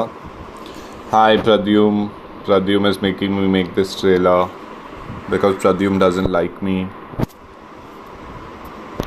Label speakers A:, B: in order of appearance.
A: Hi Pradyum. Pradyum is making me make this trailer because Pradyum doesn't like me.